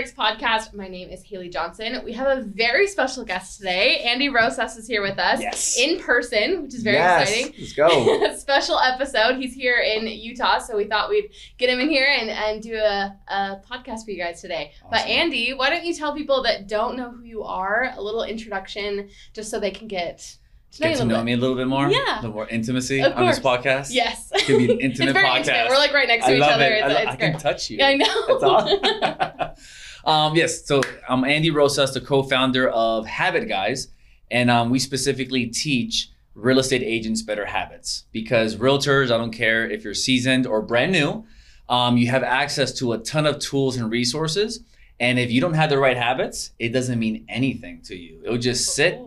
welcome to the Red X podcast. My name is Haley Johnson. We have a very special guest today. Andy Rosas is here with us Yes. in person, which is very yes. exciting. Let's go. special episode. He's here in Utah, so we thought we'd get him in here and, and do a, a podcast for you guys today. But Andy, why don't you tell people that don't know who you are a little introduction just so they can get to know Get to know bit? me a little bit more. Yeah. A little more intimacy on this podcast. Yes. It can be an it's intimate very podcast. intimate. We're like right next to I each love other. it. It's, I, lo- it's I can touch you. Yeah, I know. That's all. um, yes. So I'm Andy Rosas, the co-founder of Habit Guys, and um, we specifically teach real estate agents better habits because realtors, I don't care if you're seasoned or brand new, um, you have access to a ton of tools and resources. And if you don't have the right habits, it doesn't mean anything to you. It'll just sit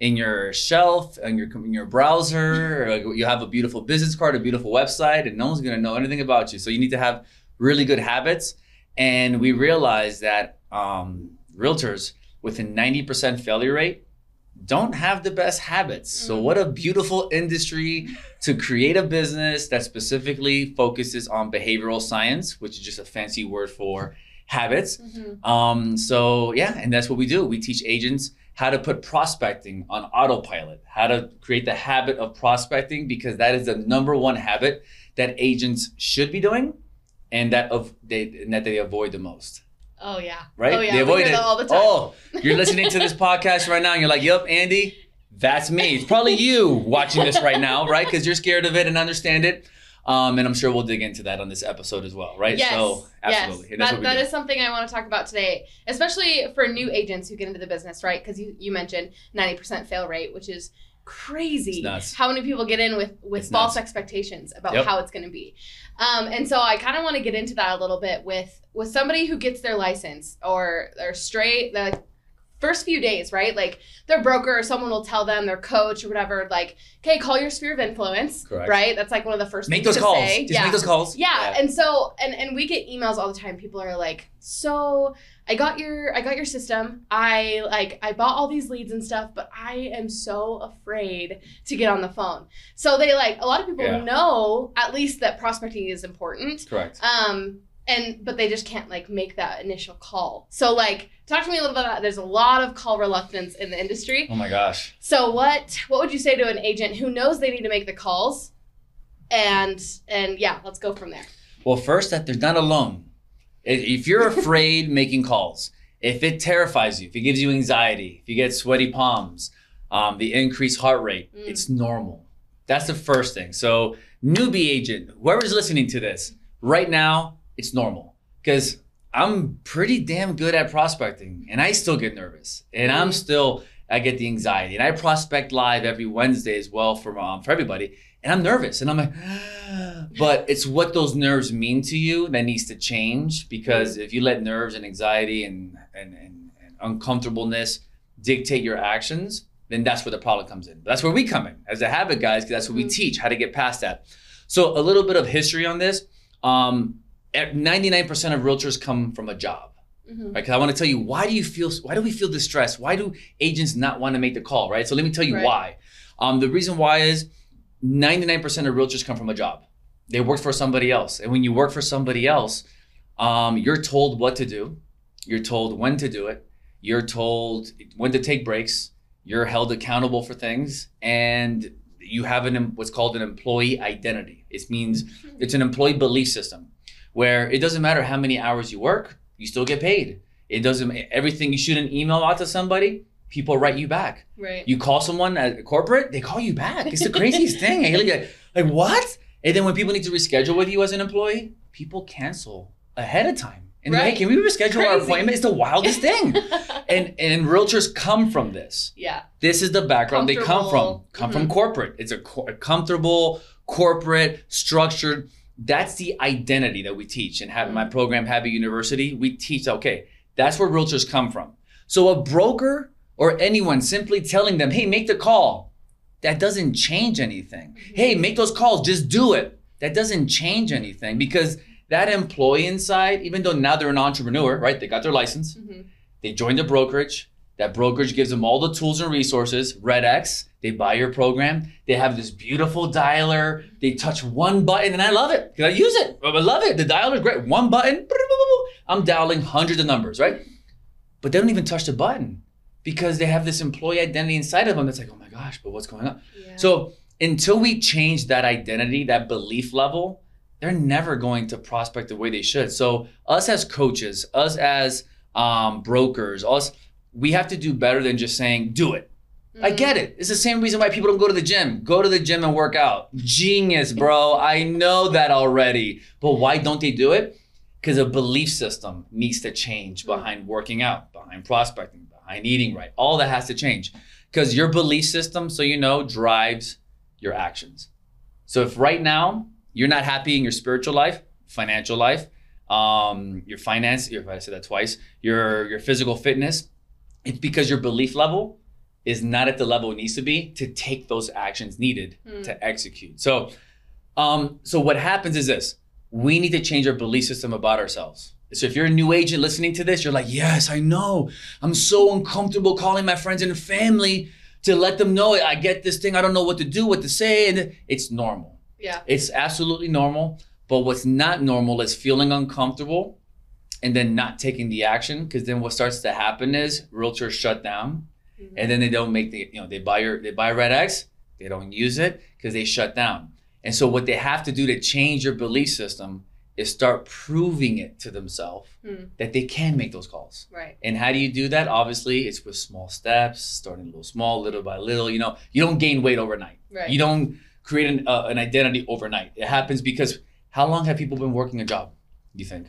in your shelf and your in your browser you have a beautiful business card a beautiful website and no one's going to know anything about you so you need to have really good habits and we realized that um, realtors with a 90% failure rate don't have the best habits so Mm. what a beautiful industry to create a business that specifically focuses on behavioral science which is just a fancy word for habits Mhm. um, so yeah, and that's what we do. We teach agents how to put prospecting on autopilot, how to create the habit of prospecting because that is the number one habit that agents should be doing, and that of they and that they avoid the most. Oh yeah. Right? Oh yeah. They avoid it. all the time. Oh, you're listening to this podcast right now, and you're like, "Yep, Andy, that's me." It's probably you watching this right now, right? Because you're scared of it and understand it. Um, and I'm sure we'll dig into that on this episode as well, right? Yes. So absolutely, Yes. That, that is something I want to talk about today, especially for new agents who get into the business, right? Because you, you mentioned 90% fail rate, which is crazy. How many people get in with, with It's false nuts. expectations about Yep. how it's going to be? Um, and so I kind of want to get into that a little bit with with somebody who gets their license or they're straight the first few days, right? Like their broker or someone will tell them, their coach or whatever, like, okay, call your sphere of influence, Correct. right? That's like one of the first Make things those to calls. say. Just yeah. make those calls. Yeah, and so and and we get emails all the time. People are like, "So, I got your I got your system. I like I bought all these leads and stuff, but I am so afraid to get on the phone." So they like a lot of people Yeah. know at least that prospecting is important. Correct. Um and but they just can't like make that initial call. So like talk to me a little bit about. There's a lot of call reluctance in the industry. Oh my gosh. So what what would you say to an agent who knows they need to make the calls? And and yeah, let's go from there. Well, first, that they're not alone. If you're afraid making calls, if it terrifies you, if it gives you anxiety, if you get sweaty palms, um, the increased heart rate, Mm. it's normal. That's the first thing. So, newbie agent, whoever's listening to this right now, it's normal because I'm pretty damn good at prospecting, and I still get nervous, and I'm Mm. still I get the anxiety, and I prospect live every Wednesday as well for um, for everybody, and I'm nervous, and I'm like, but it's what those nerves mean to you that needs to change because if you let nerves and anxiety and and, and, and uncomfortableness dictate your actions, then that's where the problem comes in. But That's where we come in as a habit guys, because that's what we Mhm. teach how to get past that. So a little bit of history on this. Um, 99% of realtors come from a job Mhm. right? Because I want to tell you why do you feel why do we feel distressed? Why do agents not want to make the call, right? So let me tell you Right. why. Um, the reason why is 99% of realtors come from a job. They work for somebody else, and when you work for somebody else, um, you're told what to do, you're told when to do it, you're told when to take breaks, you're held accountable for things, and you have an what's called an employee identity. It means it's an employee belief system where it doesn't matter how many hours you work, you still get paid. It doesn't everything you shoot an email out to somebody, people write you back. Right. You call someone at corporate, they call you back. It's the craziest thing. Like, like what? And then when people need to reschedule with you as an employee, people cancel ahead of time. And Right. hey, can we reschedule our appointment? It's the wildest thing. and and realtors come from this. yeah. This is the background they come from. Come from mm-hmm. corporate. It's a, co- a comfortable, corporate, structured. That's the identity that we teach. And have my program, Habit University, we teach. Okay, that's where realtors come from. So a broker or anyone simply telling them, "Hey, make the call," that doesn't change anything. Hey, make those calls. Just do it. That doesn't change anything because that employee inside, even though now they're an entrepreneur, right? They got their license. Mhm. They joined a brokerage. That brokerage gives them all the tools and resources, Red X, They buy your program. They have this beautiful dialer. They touch one button, and I love it because I use it. I love it. The dialer is great. One button, I'm dialing hundreds of numbers, right? But they don't even touch the button because they have this employee identity inside of them that's like, oh my gosh, but what's going on? Yeah. So until we change that identity, that belief level, they're never going to prospect the way they should. So us as coaches, us as um, brokers, us, we have to do better than just saying, do it. I Mhm. get it. It's the same reason why people don't go to the gym. Go to the gym and work out. Genius, bro. I know that already. But why don't they do it? Because a belief system needs to change behind working out, behind prospecting, behind eating right. All that has to change. Because your belief system, so you know, drives your actions. So if right now you're not happy in your spiritual life, financial life, um, your finance, if I said that twice, your your physical fitness, it's because your belief level is not at the level it needs to be to take those actions needed Mm. to execute. So, um, so what happens is this: we need to change our belief system about ourselves. So if you're a new agent listening to this, you're like, yes, I know. I'm so uncomfortable calling my friends and family to let them know I get this thing. I don't know what to do, what to say, and it's normal. Yeah. It's absolutely normal. But what's not normal is feeling uncomfortable and then not taking the action. Because then what starts to happen is realtors shut down Mhm. and then they don't make the you know they buy your they buy red x they don't use it because they shut down and so what they have to do to change your belief system is start proving it to themselves Hmm. that they can make those calls Right. and how do you do that obviously it's with small steps starting a little small little by little you know you don't gain weight overnight Right. you don't create an, uh, an identity overnight it happens because how long have people been working a job you think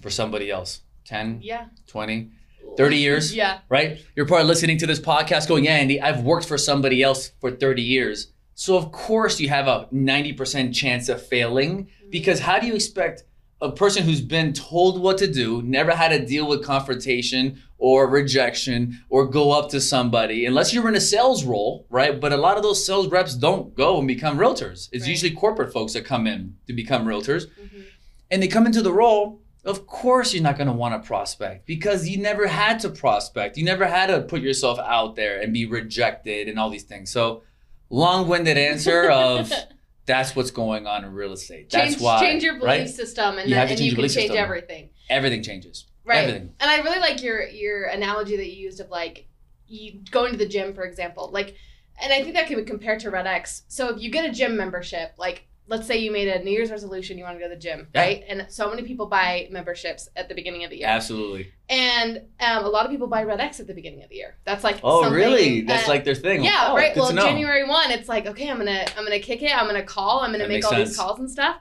for somebody else 10 yeah. 20 30 years Yeah. right? You're probably listening to this podcast going, yeah, Andy, I've worked for somebody else for 30 years. So, of course, you have a 90% chance of failing because how do you expect a person who's been told what to do, never had to deal with confrontation or rejection or go up to somebody, unless you're in a sales role, right? But a lot of those sales reps don't go and become realtors. It's Right. usually corporate folks that come in to become realtors Mhm. and they come into the role, of course you're not going to want to prospect because you never had to prospect. You never had to put yourself out there and be rejected and all these things. So, long-winded answer of that's what's going on in real estate. That's change, why change your belief right? system, and You then and you can change system. everything. Everything changes. Right. Everything. And I really like your your analogy that you used of like you going to the gym, for example. Like, and I think that can be compared to Red X. So if you get a gym membership, like let's say you made a New Year's resolution, you want to go to the gym, Yeah. right? And so many people buy memberships at the beginning of the year, Absolutely. and um, a lot of people buy Red X at the beginning of the year. That's like Oh, really? That's uh, like their thing. yeah, Oh, right. Well. January one, it's like okay, I'm gonna I'm gonna kick it. I'm gonna call. I'm gonna That make all sense. these calls and stuff.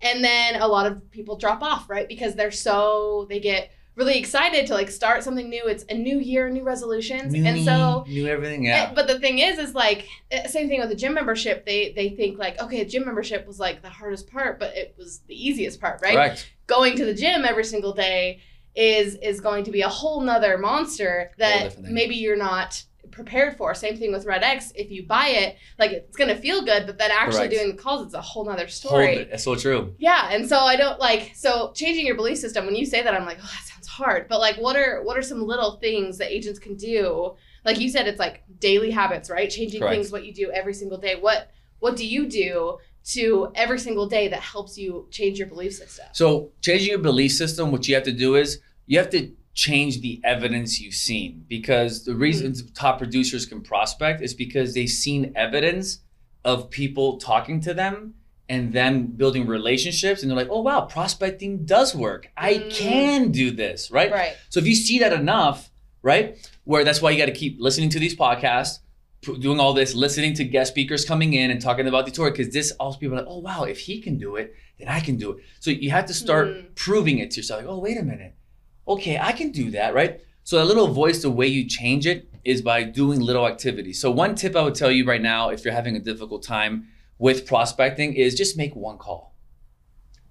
And then a lot of people drop off, right? Because they're so they get really excited to like start something new. It's a new year, new resolutions, New and so. new everything. Yeah. But the thing is, is like eh, same thing with the gym membership. They they think like okay, gym membership was like the hardest part, but it was the easiest part, right? Correct. Going to the gym every single day is is going to be a whole nother monster that maybe you're not prepared for. Same thing with Red X. If you buy it, like it's gonna feel good, but then actually Correct. doing the calls, it's a whole nother story. it. That's so true. Yeah, and so I don't like so changing your belief system. When you say that, I'm like, oh, that sounds hard. But like, what are what are some little things that agents can do? Like you said, it's like daily habits, right? Changing Correct. things, what you do every single day. What what do you do to every single day that helps you change your belief system? So changing your belief system, what you have to do is you have to change the evidence you've seen because the reason top producers can prospect is because they've seen evidence of people talking to them and them building relationships and they're like, oh wow, prospecting does work. I Mm. can do this, right? Right. So if you see that enough, right, where that's why you got to keep listening to these podcasts, doing all this, listening to guest speakers coming in and talking about the tour, because this also people are like, oh wow, if he can do it, then I can do it. So you have to start Mm. proving it to yourself. Like, oh wait a minute, okay, I can do that, right? So that little voice, the way you change it is by doing little activities. So one tip I would tell you right now, if you're having a difficult time with prospecting, is just make one call.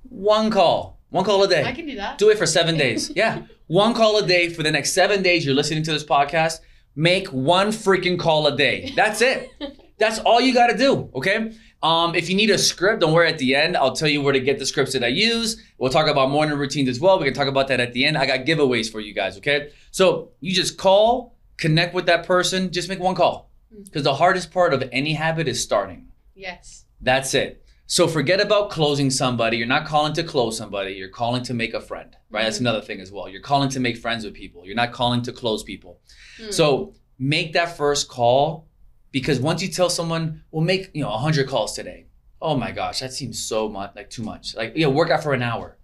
One call, one call a day. I can do that. Do it for seven days. Yeah. One call a day for the next seven days. You're listening to this podcast. Make one freaking call a day. That's it. That's all you got to do. Okay. Um, if you need a script, don't worry. At the end, I'll tell you where to get the scripts that I use. We'll talk about morning routines as well. We can talk about that at the end. I got giveaways for you guys. Okay. So you just call, connect with that person. Just make one call. Because the hardest part of any habit is starting. Yes. That's it. So forget about closing somebody. You're not calling to close somebody. You're calling to make a friend, right? That's Mhm. another thing as well. You're calling to make friends with people. You're not calling to close people. Mm. So make that first call because once you tell someone, we'll make, you know, 100 calls today. Oh my gosh, that seems so much, like too much. Like, yeah, work out for an hour.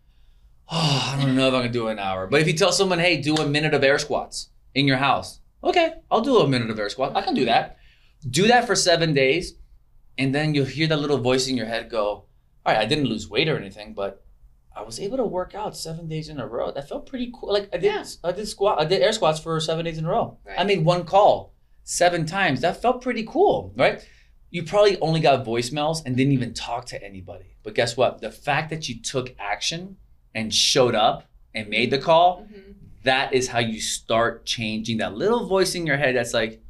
Oh, I don't know if I'm gonna do an hour. But if you tell someone, hey, do a minute of air squats in your house. Okay, I'll do a minute of air squat. I can do that. Do that for seven days. And then you'll hear that little voice in your head go, all right, I didn't lose weight or anything, but I was able to work out seven days in a row. That felt pretty cool. Like I did, Yeah. I did squat, I did air squats for seven days in a row. Right. I made one call seven times. That felt pretty cool, right? You probably only got voicemails and didn't even talk to anybody. But guess what? The fact that you took action and showed up and made the call, Mhm. that is how you start changing that little voice in your head that's like,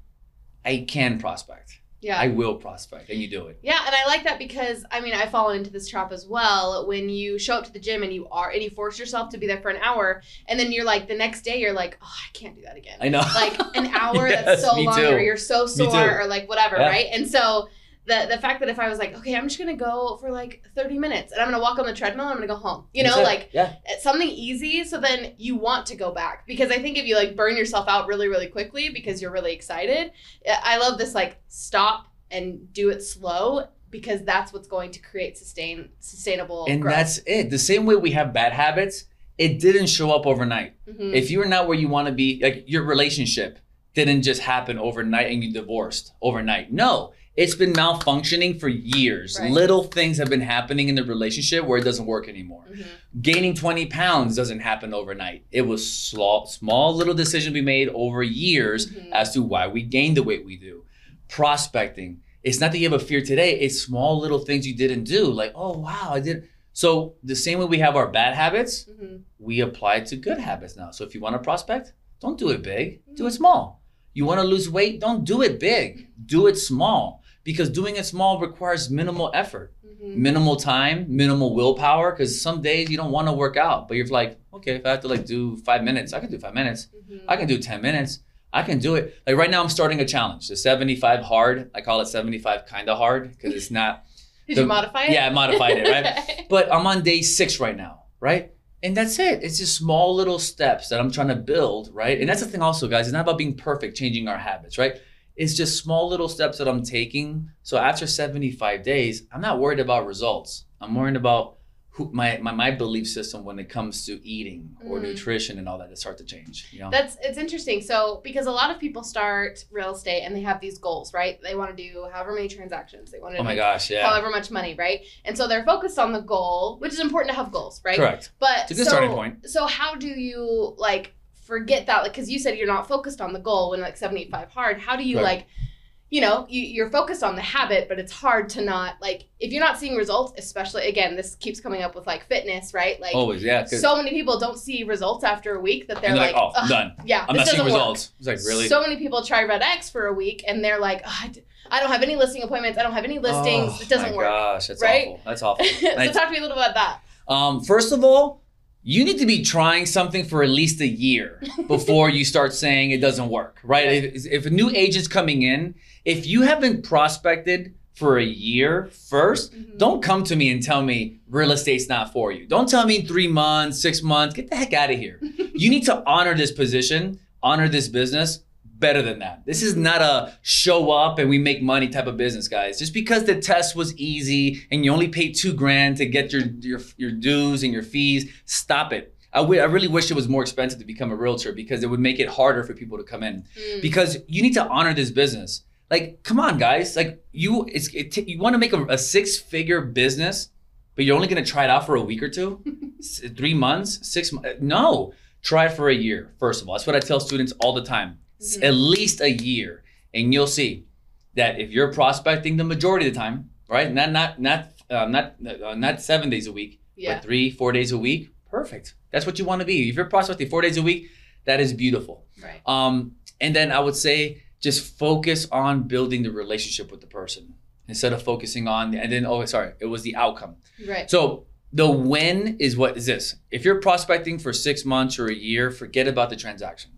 I can prospect. Yeah. I will prospect. And you do it. Yeah, and I like that because I mean I fall into this trap as well. When you show up to the gym and you are and you force yourself to be there for an hour, and then you're like the next day you're like, oh, I can't do that again. I know. like an hour Yes, that's so long, too. or you're so sore, or like whatever, Yeah. right? And so the the fact that if I was like, okay, I'm just gonna go for like 30 minutes, and I'm gonna walk on the treadmill, I'm gonna go home. You know, like yeah. something easy so then you want to go back because i think if you like burn yourself out really really quickly because you're really excited i love this like stop and do it slow because that's what's going to create sustain sustainable And growth. that's it. The same way we have bad habits, it didn't show up overnight. Mhm. If you're not where you want to be, like your relationship didn't just happen overnight and you divorced overnight. No, it's been malfunctioning for years. Right. Little things have been happening in the relationship where it doesn't work anymore. Mhm. Gaining 20 pounds doesn't happen overnight. It was small, small little decisions we made over years Mhm. as to why we gained the weight we do. Prospecting. It's not that you have a fear today, it's small little things you didn't do. Like, oh, wow, I did. So, the same way we have our bad habits, Mhm. we apply it to good habits now. So, if you want to prospect, don't do it big, do it small. You want to lose weight, don't do it big, do it small. Because doing it small requires minimal effort, Mhm. minimal time, minimal willpower. Because some days you don't want to work out, but you're like, okay, if I have to like do five minutes, I can do five minutes. Mhm. I can do 10 minutes. I can do it. Like right now, I'm starting a challenge. The 75 hard. I call it 75 kind of hard because it's not. did the- you modify it Yeah, I modified it, right? But I'm on day six right now, right? And that's it. It's just small little steps that I'm trying to build, right? And that's the thing, also, guys. It's not about being perfect, changing our habits, right? It's just small little steps that I'm taking. So after 75 days, I'm not worried about results. I'm worried about who my my, my belief system when it comes to eating or Mhm. nutrition and all that to start to change. You know? That's it's interesting. So because a lot of people start real estate and they have these goals, right? They want to do however many transactions they want to oh my do, gosh, yeah. however much money, right? And so they're focused on the goal, which is important to have goals, right? Correct. But It's a good so, starting point. So how do you like forget that? Like, because you said you're not focused on the goal when like 75 hard. How do you Right. like, you know, you, you're focused on the habit, but it's hard to not like if you're not seeing results, especially again, this keeps coming up with like fitness, right? Like. Always, yeah. So many people don't see results after a week that they're they're like, like, oh, done. yeah, I'm not seeing doesn't work." results. It's like, really? So many people try Red X for a week and they're like, "Ugh, I d- I don't have any listing appointments. I don't have any listings. Oh, it doesn't my work. gosh, that's right? awful. That's awful. so I- talk to me a little bit about that. Um, first of all, you need to be trying something for at least a year before you start saying it doesn't work, right? If, if a new agent's coming in, if you haven't prospected for a year 1st Mhm. don't come to me and tell me real estate's not for you. Don't tell me three months, six months. Get the heck out of here. you need to honor this position, honor this business better than that. This is not a show up and we make money type of business, guys. Just because the test was easy and you only paid two grand to get your your, your dues and your fees, stop it. I really wish it was more expensive to become a realtor because it would make it harder for people to come in Mm. because you need to honor this business. Like, come on, guys. Like, you, it's it, t- you want to make a, a six figure business, but you're only going to try it out for a week or two, three months, six months. No, try it for a year. First of all, that's what I tell students all the time. Mhm. At least a year, and you'll see that if you're prospecting the majority of the time, right? Not not not uh, not uh, not seven days a week, yeah. but three, four days a week. Perfect. That's what you want to be. If you're prospecting four days a week, that is beautiful. Right. Um, and then I would say just focus on building the relationship with the person instead of focusing on and then oh sorry, it was the outcome. Right. So the when is what is this? If you're prospecting for six months or a year, forget about the transaction.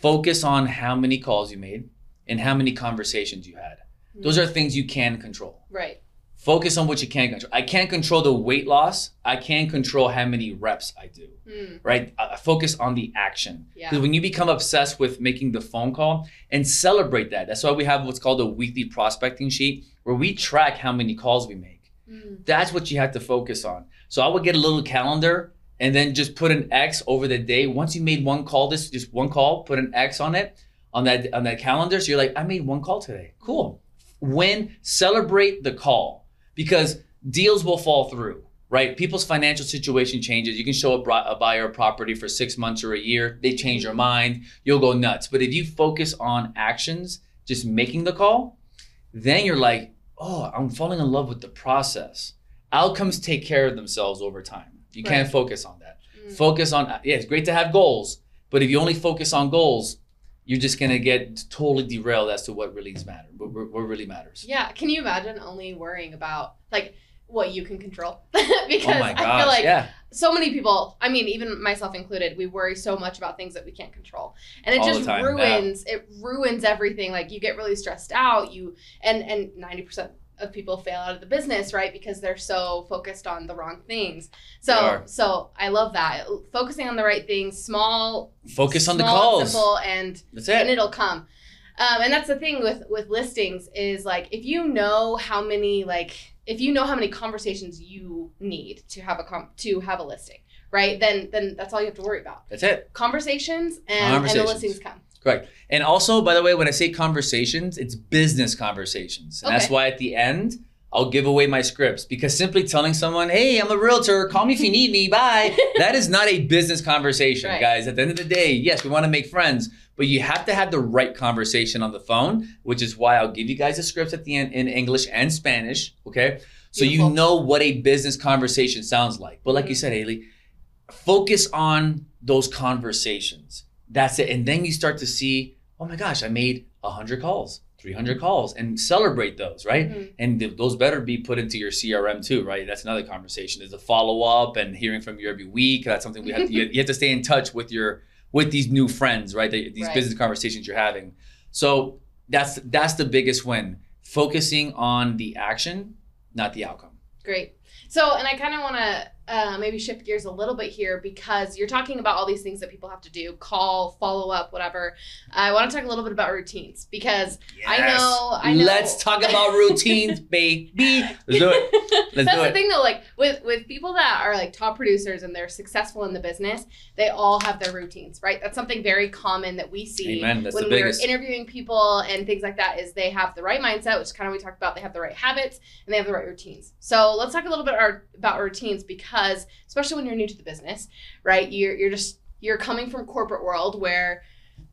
Focus on how many calls you made and how many conversations you had. Those are things you can control. right. Focus on what you can control. I can't control the weight loss. I can control how many reps I do. Mm, Right? I focus on the action. yeah. Because when you become obsessed with making the phone call and celebrate that, that's why we have what's called a weekly prospecting sheet where we track how many calls we make. Mm, That's what you have to focus on. So I would get a little calendar and then just put an X over the day. Once you made one call, this just one call, put an X on it on that on that calendar. So you're like, I made one call today. Cool. Win, celebrate the call because deals will fall through. Right, people's financial situation changes. You can show a, a buyer a property for six months or a year. They change their mind. You'll go nuts. But if you focus on actions, just making the call, then you're like, oh, I'm falling in love with the process. Outcomes take care of themselves over time. You can't focus on that. mm. Focus on, yeah, it's great to have goals, but if you only focus on goals, you're just gonna get totally derailed as to what really matters. What, what really matters. Yeah. Can you imagine only worrying about like what you can control? because oh my I feel like yeah, so many people, I mean, even myself included, we worry so much about things that we can't control. And it All just ruins it ruins everything. Like you get really stressed out, you and and 90% of people fail out of the business, right? Because they're so focused on the wrong things. So so I love that. Focusing on the right things, small focus on the calls. simple and That's it. and it. it'll come. Um, and that's the thing with with listings is like if you know how many like if you know how many conversations you need to have a com- to have a listing, right? Then then that's all you have to worry about. That's it. Conversations and, and the listings come. Correct. And also, by the way, when I say conversations, it's business conversations. And that's why at the end, I'll give away my scripts because simply telling someone, hey, I'm a realtor, call me if you need me, bye, that is not a business conversation, Right. guys. At the end of the day, yes, we want to make friends, but you have to have the right conversation on the phone, which is why I'll give you guys the scripts at the end in English and Spanish, okay? So Beautiful. you know what a business conversation sounds like. But like you mm-hmm. said, Haley, focus on those conversations. That's it. And then you start to see, oh my gosh, I made 100 calls, 300 calls, and celebrate those, right? Mhm. And th- those better be put into your CRM too, right? That's another conversation. Is the follow up and hearing from you every week. That's something we have to, you, have to stay in touch with your with these new friends, right? These Right. business conversations you're having. So that's that's the biggest win. Focusing on the action, not the outcome. Great. So, and I kind of want to uh, maybe shift gears a little bit here because you're talking about all these things that people have to do call, follow up, whatever. I want to talk a little bit about routines because I know, I know. Let's talk about routines, baby. Let's do it. Let's That's do the it. thing though, like with with people that are like top producers and they're successful in the business, they all have their routines, right? That's something very common that we see when we're biggest. interviewing people and things like that. Is they have the right mindset, which kind of we talked about. They have the right habits and they have the right routines. So let's talk a little bit our, about routines because, especially when you're new to the business, right? You're you're just you're coming from corporate world where,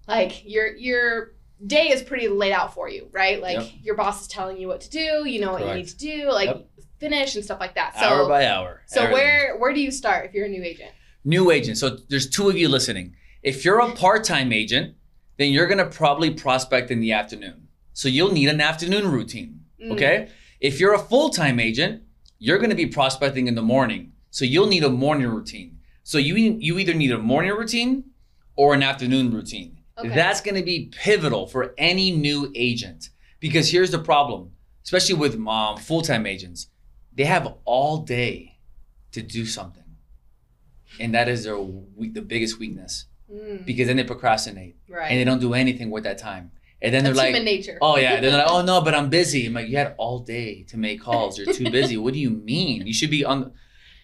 like, your your day is pretty laid out for you, right? Like Yep. your boss is telling you what to do, you know what you need to do, like Yep. finish and stuff like that. So hour by hour. so everything. where where do you start if you're a new agent? New agent. So there's two of you listening. If you're a part-time agent, then you're gonna probably prospect in the afternoon. So you'll need an afternoon routine. Mm, Okay. If you're a full-time agent, you're gonna be prospecting in the morning. So you'll need a morning routine. So you you either need a morning routine or an afternoon routine. Okay. That's going to be pivotal for any new agent because here's the problem, especially with um, full-time agents, they have all day to do something, and that is their the biggest weakness Mm, because then they procrastinate right. and they don't do anything with that time, and then That's they're human like, nature. oh yeah, they're like, oh no, but I'm busy. I'm like, you had all day to make calls. You're too busy. what do you mean? You should be on.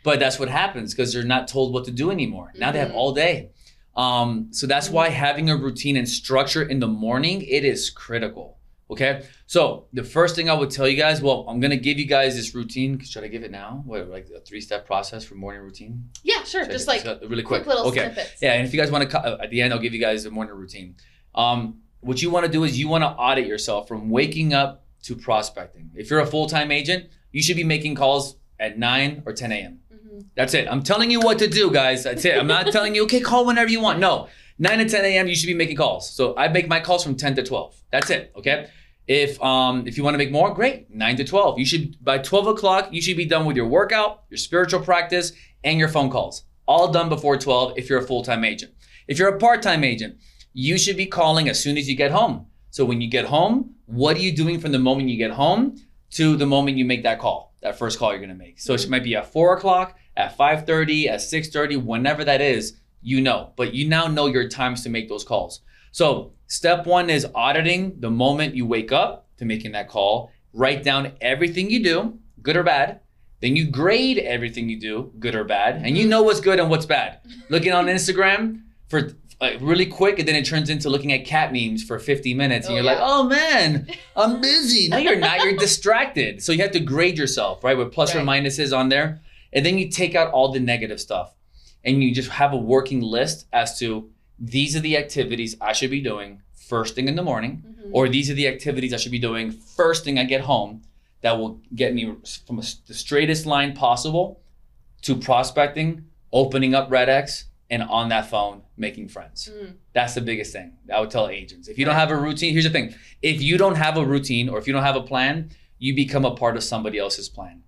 But that's what happens because they're not told what to do anymore. Now they have Mhm. all day. Um, so that's why having a routine and structure in the morning it is critical. Okay, so the first thing I would tell you guys, well, I'm gonna give you guys this routine. Should I give it now? What, like a three-step process for morning routine? yeah, sure. Should Just like really quick. quick little okay. snippets. Yeah, and if you guys want to, at the end, I'll give you guys the morning routine. Um, what you want to do is you want to audit yourself from waking up to prospecting. If you're a full time agent, you should be making calls at 9 or 10 a.m. That's it. I'm telling you what to do, guys. That's it. I'm not telling you, okay, call whenever you want. No, 9 to 10 a.m., you should be making calls. So I make my calls from 10 to 12. That's it, okay? If um if you want to make more, great. 9 to 12. You should by 12 o'clock, you should be done with your workout, your spiritual practice, and your phone calls. All done before 12 if you're a full-time agent. If you're a part-time agent, you should be calling as soon as you get home. So when you get home, what are you doing from the moment you get home to the moment you make that call, that first call you're gonna make? So it might be at four o'clock, at five thirty, at six thirty, whenever that is, you know. But you now know your times to make those calls. So step one is auditing the moment you wake up to making that call. Write down everything you do, good or bad. Then you grade everything you do, good or bad, and you mm-hmm. know what's good and what's bad. Looking on Instagram for like really quick, and then it turns into looking at cat memes for 50 minutes, and Oh, you're like, "Oh man, I'm busy." No, you're not. You're distracted. So you have to grade yourself, right, with plus or minuses on there, and then you take out all the negative stuff, and you just have a working list as to these are the activities I should be doing first thing in the morning Mhm. or these are the activities I should be doing first thing I get home that will get me from a, the straightest line possible to prospecting, opening up RedX, and on that phone making friends. Mm. That's the biggest thing I would tell agents. If you don't have a routine, here's the thing: if you don't have a routine or if you don't have a plan, you become a part of somebody else's plan.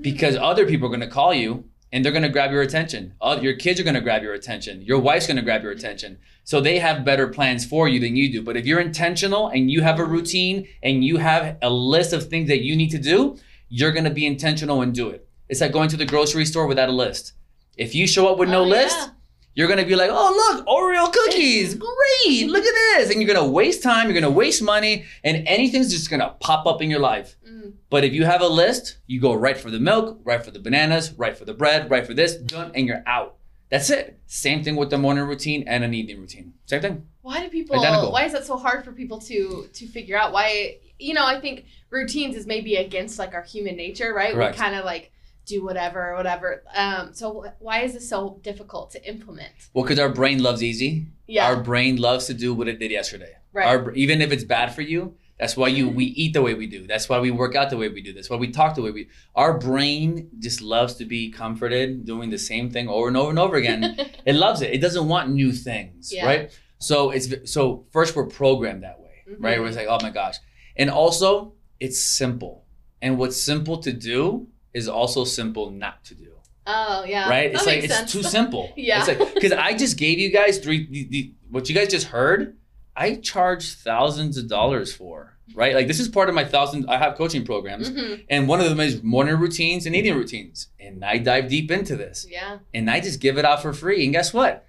Because other people are going to call you and they're going to grab your attention. Other, your kids are going to grab your attention. Your wife's going to grab your attention. So they have better plans for you than you do. But if you're intentional and you have a routine and you have a list of things that you need to do, you're going to be intentional and do it. It's like going to the grocery store without a list. If you show up with no Oh, list, yeah. You're gonna be like, oh look, Oreo cookies, great, look at this, and you're gonna waste time, you're gonna waste money, and anything's just gonna pop up in your life. Mm. But if you have a list, you go right for the milk, right for the bananas, right for the bread, right for this, done, and you're out. That's it. Same thing with the morning routine and an evening routine. Same thing. Why do people? Identical. Why is that so hard for people to to figure out? Why you know? I think routines is maybe against like our human nature, right? Correct. We kind of like do whatever, whatever. Um, so why is this so difficult to implement? Well, because our brain loves easy. Yeah, Our brain loves to do what it did yesterday. right. Our, even if it's bad for you, that's why you we eat the way we do. That's why we work out the way we do. That's why we talk the way we. Our brain just loves to be comforted doing the same thing over and over and over again. it loves it. It doesn't want new things, Yeah. right? So it's so first we're programmed that way, right? Mhm. Where it's like, oh my gosh, and also it's simple, and what's simple to do is also simple not to do, oh yeah, right? That it's like makes it's too simple. Yeah. it's like because I just gave you guys three. The, the, what you guys just heard, I charge thousands of dollars for, right? Like this is part of my thousand. I have coaching programs, Mhm. and one of them is morning routines and evening routines, and I dive deep into this Yeah, and I just give it out for free. And guess what?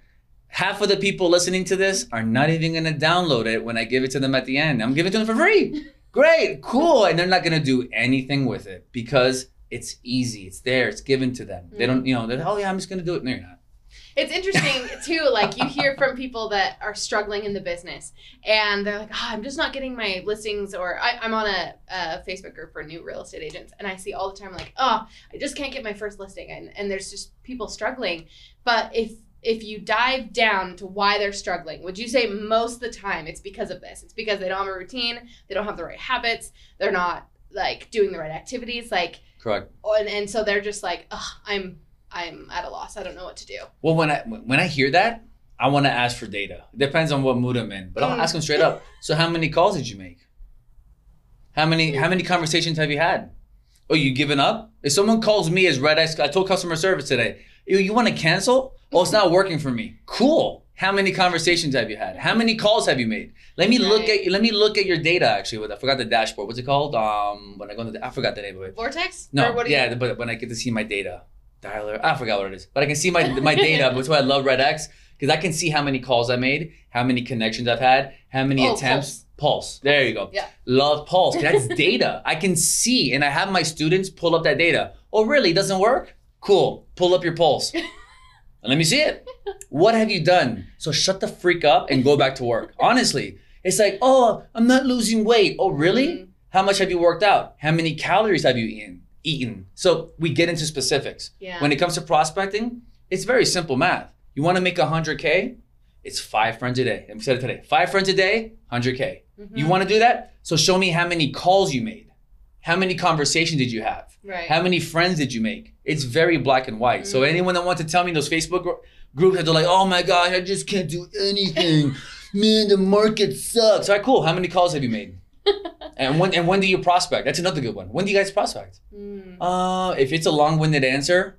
Half of the people listening to this are not even going to download it when I give it to them at the end. I'm giving it to them for free. Great, cool. And they're not going to do anything with it because it's easy. It's there. It's given to them. They don't, you know, they're, oh, yeah, I'm just going to do it. No, you're not. it's interesting too. Like you hear from people that are struggling in the business, and they're like, oh, "I'm just not getting my listings," or I, "I'm on a, a Facebook group for new real estate agents," and I see all the time like, "Oh, I just can't get my first listing," and and there's just people struggling. But if if you dive down to why they're struggling, would you say most of the time it's because of this? It's because they don't have a routine, they don't have the right habits, they're not like doing the right activities, like, Correct. and, and so they're just like, oh, I'm I'm at a loss. I don't know what to do. Well, when I when I hear that, I want to ask for data. It depends on what mood I'm in, but I'll Mm. ask them straight up. So, how many calls did you make? How many how many conversations have you had? Oh, you given up? If someone calls me as red eyes, I told customer service today, you, you want to cancel? Oh, it's not working for me. Cool. How many conversations have you had? How many calls have you made? Let me look Right. at let me look at your data. Actually, with I forgot the dashboard. What's it called? Um, when I go into the, I forgot the name of it. Vortex? No, yeah, but when I get to see my data, dialer, I forgot what it is, but I can see my my data. That's why I love Red X because I can see how many calls I made, how many connections I've had, how many Oh, attempts. Pulse. There you go. Yeah. Love Pulse. That's data. I can see, and I have my students pull up that data. Oh, really? It doesn't work? Cool. Pull up your pulse. and let me see it. What have you done? So shut the freak up and go back to work. Honestly, it's like, oh, I'm not losing weight. Oh, really? Mhm. How much have you worked out? How many calories have you eaten? Eaten. So we get into specifics. Yeah. When it comes to prospecting, it's very simple math. You want to make 100K? It's five friends a day. And we said it today. Five friends a day, 100K. Mhm. You want to do that? So show me how many calls you made. How many conversations did you have? right. How many friends did you make? It's very black and white. So Mm. anyone that wants to tell me those Facebook gr- groups that they're like, oh my God, I just can't do anything. Man, the market sucks. All right, cool. How many calls have you made? and when and when do you prospect? That's another good one. When do you guys prospect? Mm. Uh, if it's a long-winded answer,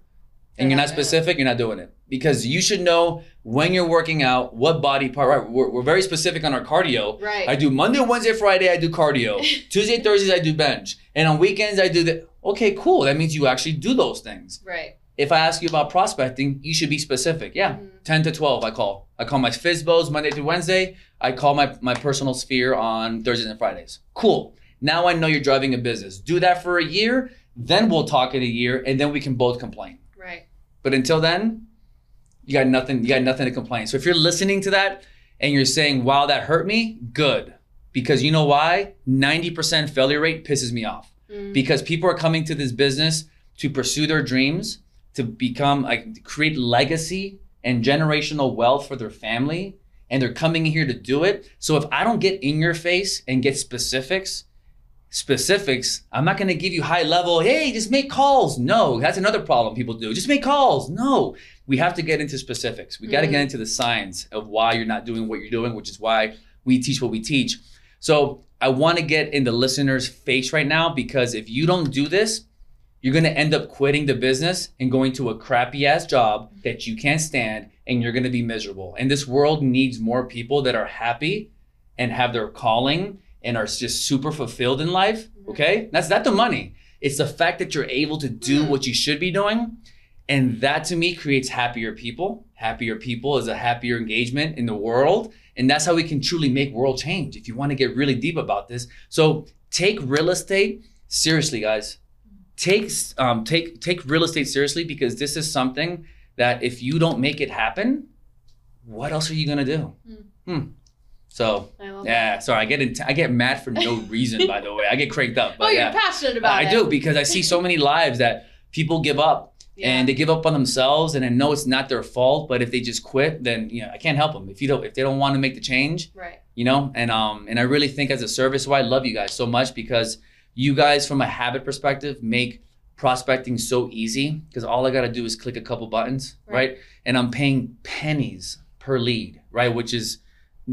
and you're not specific, you're not doing it. Because you should know when you're working out, what body part. Right, we're, we're very specific on our cardio. Right. I do Monday, Wednesday, Friday. I do cardio. Tuesday, Thursdays, I do bench, and on weekends, I do the. Okay, cool. That means you actually do those things. right. If I ask you about prospecting, you should be specific. Yeah, Mhm. 10 to 12 I call. I call my FSBOs Monday through Wednesday. I call my, my personal sphere on Thursdays and Fridays. Cool. Now I know you're driving a business. Do that for a year, then we'll talk in a year, and then we can both complain. But until then, you got nothing, you got nothing to complain. So if you're listening to that and you're saying, wow, that hurt me, good. Because you know why? 90% failure rate pisses me off Mm. because people are coming to this business to pursue their dreams, to become like create legacy and generational wealth for their family, and they're coming here to do it. So if I don't get in your face and get specifics, specifics, I'm not going to give you high level, hey, just make calls. No, that's another problem people do. Just make calls. No. We have to get into specifics. We got to get mm-hmm. into the science of why you're not doing what you're doing, which is why we teach what we teach. So I want to get in the listener's face right now because if you don't do this, you're going to end up quitting the business and going to a crappy ass job that you can't stand and you're going to be miserable. And this world needs more people that are happy and have their calling and are just super fulfilled in life. Okay? That's not the money. It's the fact that you're able to do Mm. what you should be doing. And that to me creates happier people. Happier people is a happier engagement in the world. And that's how we can truly make world change if you want to get really deep about this. So take real estate seriously, guys. Take um, take take real estate seriously because this is something that if you don't make it happen, what else are you gonna do? Hmm. So love that. yeah, sorry, I get in, I get mad for no reason. by the way, I get cranked up. Oh, But you're yeah, passionate about I it. I do because I see so many lives that people give up Yeah. and they give up on themselves, and I know it's not their fault. But if they just quit, then you know I can't help them. If you don't, if they don't want to make the change, right. you know and um and i really think as a service why i love you guys so much because you guys from a habit perspective make prospecting so easy because all i got to do is click a couple buttons Right. right. and i'm paying pennies per lead right which is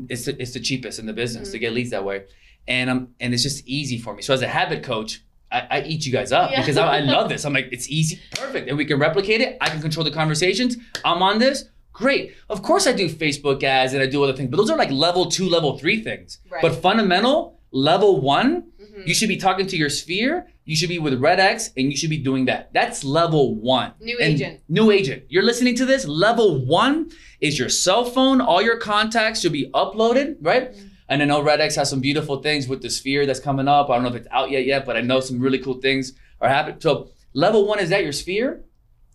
it's the, it's the cheapest in the business to Mhm. get leads that way and um and it's just easy for me so as a habit coach I, I eat you guys up Yeah. because I, I love this. I'm like, it's easy, perfect, and we can replicate it. I can control the conversations. I'm on this, great. Of course, I do Facebook ads and I do other things, but those are like level two, level three things. Right. But fundamental, level one, Mhm. you should be talking to your sphere. You should be with Red X, and you should be doing that. That's level one. New And agent. New agent. You're listening to this. Level one is your cell phone. All your contacts should be uploaded, right? Mhm. And I know Red X has some beautiful things with the sphere that's coming up. I don't know if it's out yet yet, but I know some really cool things are happening. So level one is that your sphere,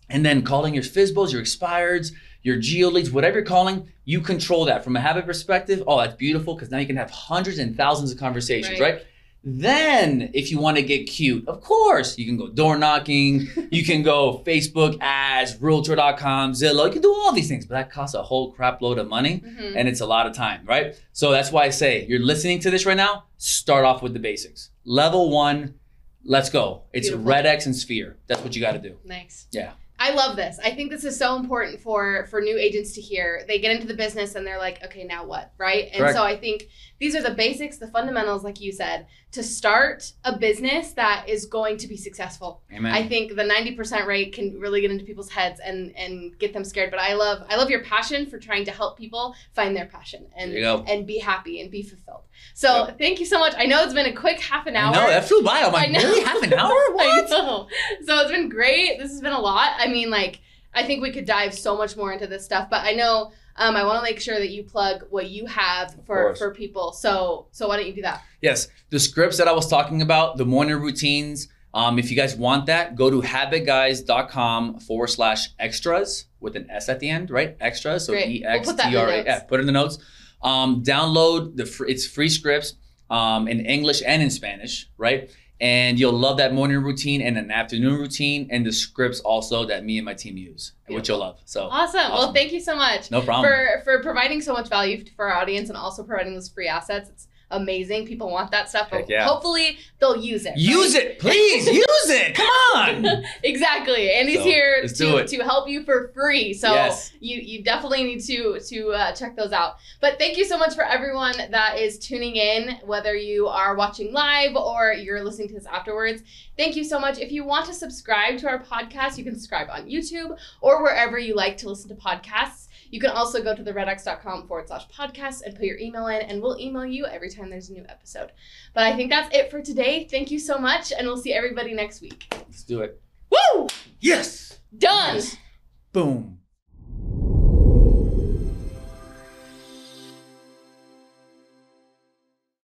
and then calling your FSBOs, your expireds, your geo leads, whatever you're calling, you control that from a habit perspective. Oh, that's beautiful because now you can have hundreds and thousands of conversations, Right. right? Then, if you want to get cute, of course, you can go door knocking, you can go Facebook ads, realtor.com, Zillow, you can do all these things, but that costs a whole crap load of money Mhm. and it's a lot of time, right? So that's why I say you're listening to this right now, start off with the basics. Level one, let's go. It's Beautiful. Red X and Sphere. That's what you got to do. Nice. Yeah. I love this. I think this is so important for for new agents to hear. They get into the business and they're like, okay, now what, right? And Correct. so I think these are the basics, the fundamentals, like you said, to start a business that is going to be successful. Amen. I think the ninety percent rate can really get into people's heads and and get them scared. But I love I love your passion for trying to help people find their passion and there you go. and be happy and be fulfilled. So thank you so much. I know it's been a quick half an hour. Know, that flew by. I'm like, really? Half an hour? What? know. So it's been great. This has been a lot. I mean, like, I think we could dive so much more into this stuff, but I know um, I want to make sure that you plug what you have for for people. So so why don't you do that? Yes, the scripts that I was talking about, the morning routines. Um, if you guys want that, go to habitguys.com forward slash extras with an S at the end, right? Extras. So. E We'll put that in the R A. Yeah, put it in the notes. Um, download the fr- it's free scripts um, in English and in Spanish, right? And you'll love that morning routine and an afternoon routine and the scripts also that me and my team use, which you'll love. So Awesome. Well, thank you so much no problem. for for providing so much value for our audience and also providing those free assets. It's amazing. People want that stuff, but yeah. hopefully they'll use it. Use right? it, please. use it. Come on. exactly. And he's So, here to, to help you for free. So Yes. you you definitely need to to uh, check those out. But thank you so much for everyone that is tuning in, whether you are watching live or you're listening to this afterwards. Thank you so much. If you want to subscribe to our podcast, you can subscribe on YouTube or wherever you like to listen to podcasts. You can also go to the redx.com forward slash podcast and put your email in, and we'll email you every time there's a new episode. But I think that's it for today. Thank you so much, and we'll see everybody next week. Let's do it. Woo! Yes. Done! Yes. Boom.